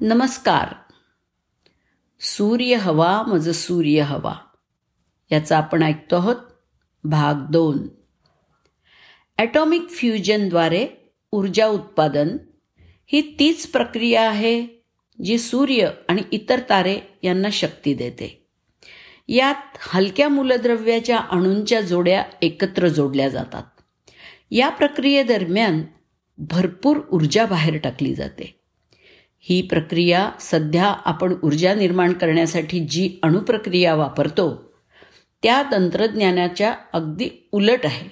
नमस्कार. सूर्य हवा मज सूर्य हवा. याचा आपण ऐकतो आहोत भाग दोन. ॲटॉमिक फ्युजनद्वारे ऊर्जा उत्पादन ही तीच प्रक्रिया आहे जी सूर्य आणि इतर तारे यांना शक्ती देते. यात हलक्या मूलद्रव्याच्या अणूंच्या जोड्या एकत्र जोडल्या जातात. या प्रक्रियेदरम्यान भरपूर ऊर्जा बाहेर टाकली जाते. ही प्रक्रिया सध्या आपण ऊर्जा निर्माण करण्यासाठी जी अणुप्रक्रिया वापरतो त्या तंत्रज्ञानाच्या अगदी उलट आहे.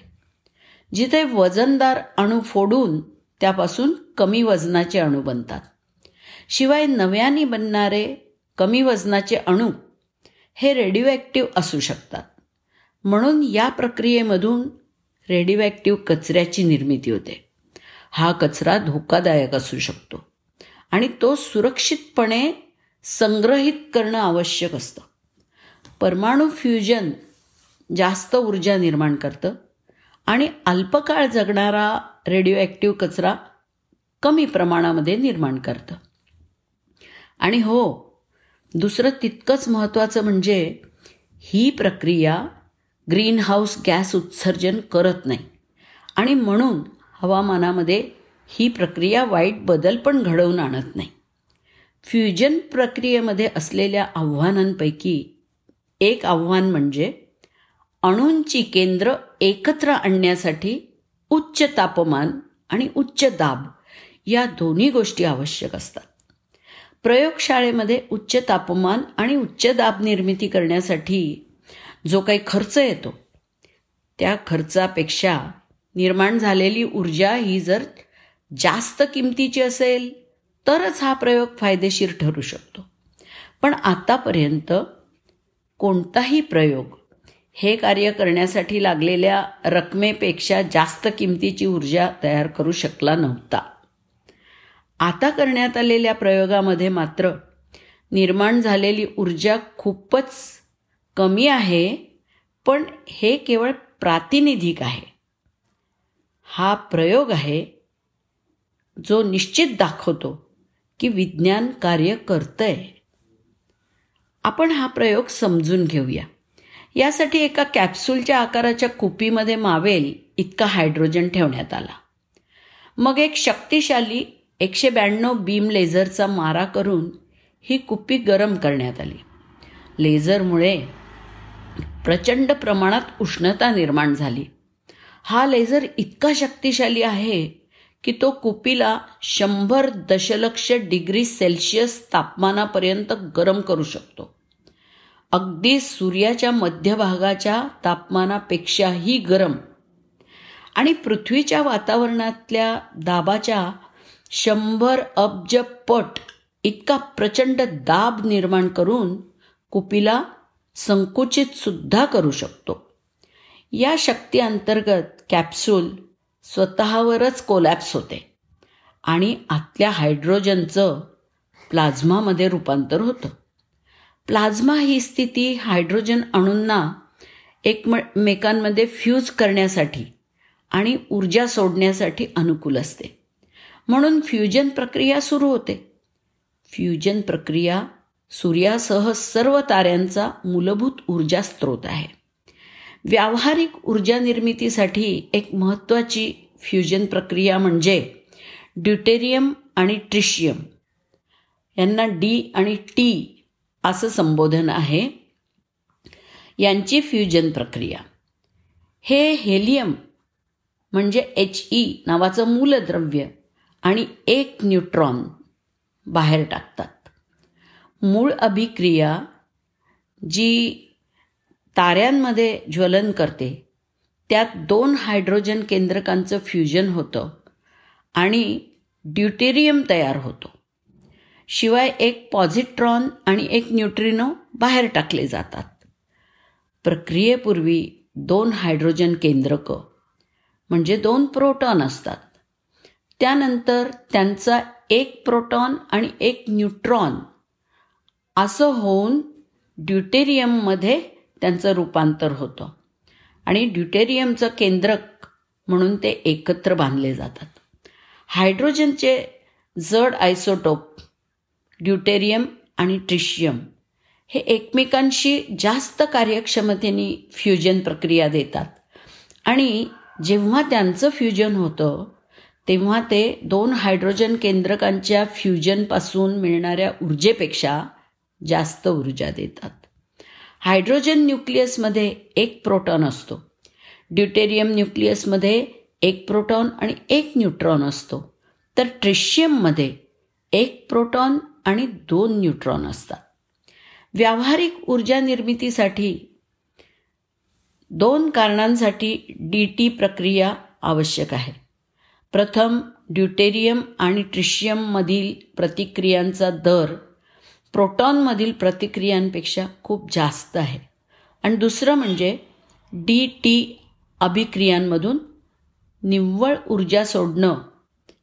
जिथे वजनदार अणू फोडून त्यापासून कमी वजनाचे अणू बनतात. शिवाय नव्याने बनणारे कमी वजनाचे अणू हे रेडिओॲक्टिव्ह असू शकतात. म्हणून या प्रक्रियेमधून रेडिओॲक्टिव्ह कचऱ्याची निर्मिती होते. हा कचरा धोकादायक असू शकतो. आणि तो सुरक्षितपणे संग्रहित करणं आवश्यक असतं. परमाणू फ्युजन जास्त ऊर्जा निर्माण करतं आणि अल्पकाळ जगणारा रेडिओ ॲक्टिव्ह कचरा कमी प्रमाणामध्ये निर्माण करतं. आणि हो दुसरं तितकंच महत्त्वाचं म्हणजे ही प्रक्रिया ग्रीनहाऊस गॅस उत्सर्जन करत नाही. आणि म्हणून हवामानामध्ये ही प्रक्रिया वाईट बदल पण घडवून आणत नाही. फ्युजन प्रक्रियेमध्ये असलेल्या आव्हानांपैकी एक आव्हान म्हणजे अणूंची केंद्र एकत्र आणण्यासाठी उच्च तापमान आणि उच्च दाब या दोन्ही गोष्टी आवश्यक असतात. प्रयोगशाळेमध्ये उच्च तापमान आणि उच्च दाब निर्मिती करण्यासाठी जो काही खर्च येतो त्या खर्चापेक्षा निर्माण झालेली ऊर्जा ही जर जास्त किमतीची असेल तरच हा प्रयोग फायदेशीर ठरू शकतो. पण आतापर्यंत कोणताही प्रयोग हे कार्य करण्यासाठी लागलेल्या रकमेपेक्षा जास्त किमतीची ऊर्जा तयार करू शकला नव्हता. आता करण्यात आलेल्या प्रयोगामध्ये मात्र निर्माण झालेली ऊर्जा खूपच कमी आहे पण हे केवळ प्रातिनिधिक आहे. हा प्रयोग आहे जो निश्चित दाखवतो की विज्ञान कार्य करतंय. आपण हा प्रयोग समजून घेऊया. यासाठी एका कॅप्सूलच्या आकाराच्या कुपीमध्ये मावेल इतका हायड्रोजन ठेवण्यात आला. मग एक शक्तिशाली एकशे ब्याण्णव बीम लेझरचा मारा करून ही कुप्पी गरम करण्यात आली. लेझरमुळे प्रचंड प्रमाणात उष्णता निर्माण झाली. हा लेझर इतका शक्तिशाली आहे की तो कुपीला शंभर दशलक्ष डिग्री सेल्शियस तापमानापर्यंत गरम करू शकतो. अगदी सूर्याच्या मध्यभागाच्या तापमानापेक्षाही गरम. आणि पृथ्वीच्या वातावरणातल्या दाबाच्या शंभर अब्ज पट इतका प्रचंड दाब निर्माण करून कुपीला संकुचित सुद्धा करू शकतो. या शक्ती अंतर्गत कॅप्सूल स्वतःवरच कोलॅप्स होते. आणि आतल्या हायड्रोजनचं प्लाझ्मामध्ये रूपांतर होतं. प्लाझ्मा ही स्थिती हायड्रोजन अणूंना एकमेकांमध्ये फ्यूज करण्यासाठी आणि ऊर्जा सोडण्यासाठी अनुकूल असते. म्हणून फ्युजन प्रक्रिया सुरू होते. फ्युजन प्रक्रिया सूर्यासह सर्व ताऱ्यांचा मूलभूत ऊर्जा स्रोत आहे. व्यावहारिक ऊर्जा निर्मितीसाठी एक महत्त्वाची फ्युजन प्रक्रिया म्हणजे ड्युटेरियम आणि ट्रिशियम यांना डी आणि टी असं संबोधन आहे. यांची फ्युजन प्रक्रिया. हे हेलियम म्हणजे एच ई नावाचं मूलद्रव्य आणि एक न्यूट्रॉन बाहेर टाकतात. मूळ अभिक्रिया जी ताऱ्यांमध्ये ज्वलन करते. त्यात दोन हायड्रोजन केंद्रकांचं फ्युजन होतं आणि ड्युटेरियम तयार होतो. शिवाय एक पॉझिट्रॉन आणि एक न्यूट्रिनो बाहेर टाकले जातात. प्रक्रियेपूर्वी दोन हायड्रोजन केंद्रकं म्हणजे दोन प्रोटॉन असतात. त्यानंतर त्यांचा एक प्रोटॉन आणि एक न्यूट्रॉन असं होऊन ड्युटेरियममध्ये त्यांचं रूपांतर होतं. आणि ड्युटेरियमचं केंद्रक म्हणून ते एकत्र बांधले जातात. हायड्रोजनचे जड आयसोटोप ड्युटेरियम आणि ट्रिशियम हे एकमेकांशी जास्त कार्यक्षमतेने फ्युजन प्रक्रिया देतात. आणि जेव्हा त्यांचं फ्युजन होतं तेव्हा ते दोन हायड्रोजन केंद्रकांच्या फ्युजनपासून मिळणाऱ्या ऊर्जेपेक्षा जास्त ऊर्जा देतात. हायड्रोजन न्यूक्लियसमध्ये एक प्रोटॉन असतो. ड्युटेरियम न्यूक्लियसमध्ये एक प्रोटॉन आणि एक न्यूट्रॉन असतो. तर ट्रिशियममध्ये एक प्रोटॉन आणि दोन न्यूट्रॉन असतात. व्यावहारिक ऊर्जा निर्मितीसाठी दोन कारणांसाठी डी टी प्रक्रिया आवश्यक आहे. प्रथम ड्युटेरियम आणि ट्रिशियममधील प्रतिक्रियांचा दर प्रोटॉनमधील प्रतिक्रियांपेक्षा खूप जास्त आहे. आणि दुसरं म्हणजे डी टी अभिक्रियांमधून निव्वळ ऊर्जा सोडणं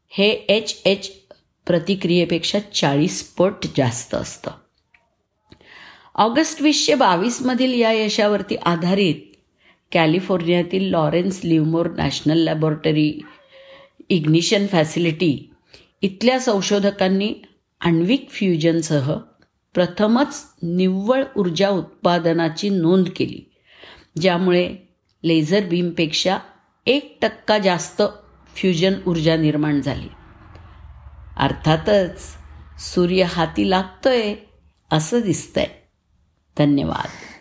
हे एच एच प्रतिक्रियेपेक्षा चाळीस पट जास्त असतं. ऑगस्ट वीसशे बावीसमधील या यशावरती आधारित कॅलिफोर्नियातील Lawrence Livermore National Laboratory ignition facility इथल्या संशोधकांनी आण्विक फ्युजनसह प्रथमच निव्वळ ऊर्जा उत्पादनाची नोंद केली ज्यामुळे लेझर बीमपेक्षा एक टक्का जास्त फ्युजन ऊर्जा निर्माण झाली. अर्थातच सूर्य हाती लागतोय असं दिसतंय. धन्यवाद.